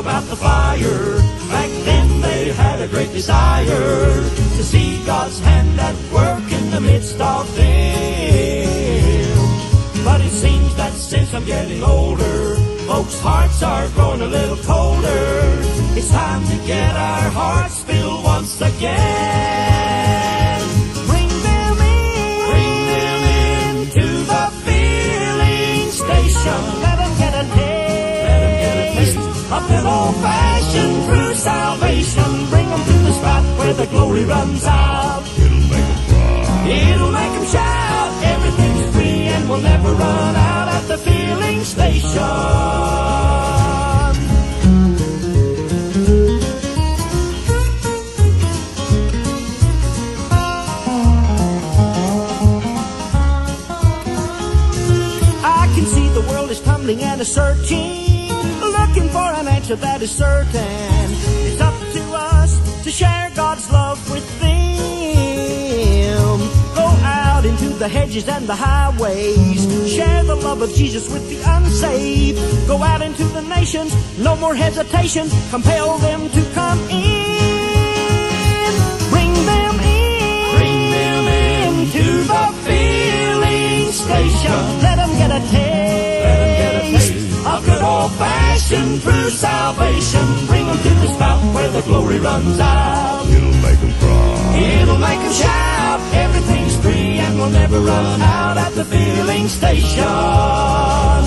about the fire. Back then they had a great desire to see God's hand at work in the midst of them. But it seems that since I'm getting older, folks' hearts are growing a little colder. It's time to get our station. Let them get a taste. Let them get a taste of that old-fashioned true salvation. Bring them to the spot where the glory runs out. It'll make 'em cry. It'll make them shout. Everything's free and we'll never run out at the filling station. Is tumbling and is searching, looking for an answer that is certain. It's up to us to share God's love with them. Go out into the hedges and the highways, share the love of Jesus with the unsaved. Go out into the nations, no more hesitation, compel them to come in. Of good old fashioned true salvation. Bring them to the spot where the glory runs out. It'll make 'em cry. It'll make them shout. Everything's free and we'll never run out at the filling station.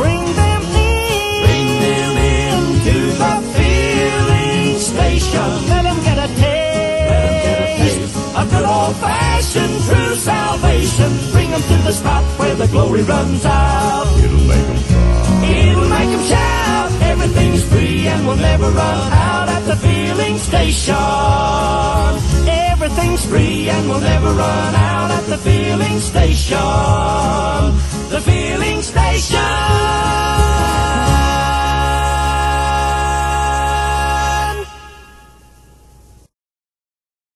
Bring them in. Bring them in to the filling station. Let them get a taste. of good old fashioned true salvation. Bring them to the spot where the glory runs out. Run out at the filling station. Everything's free and we'll never run out at the. The station.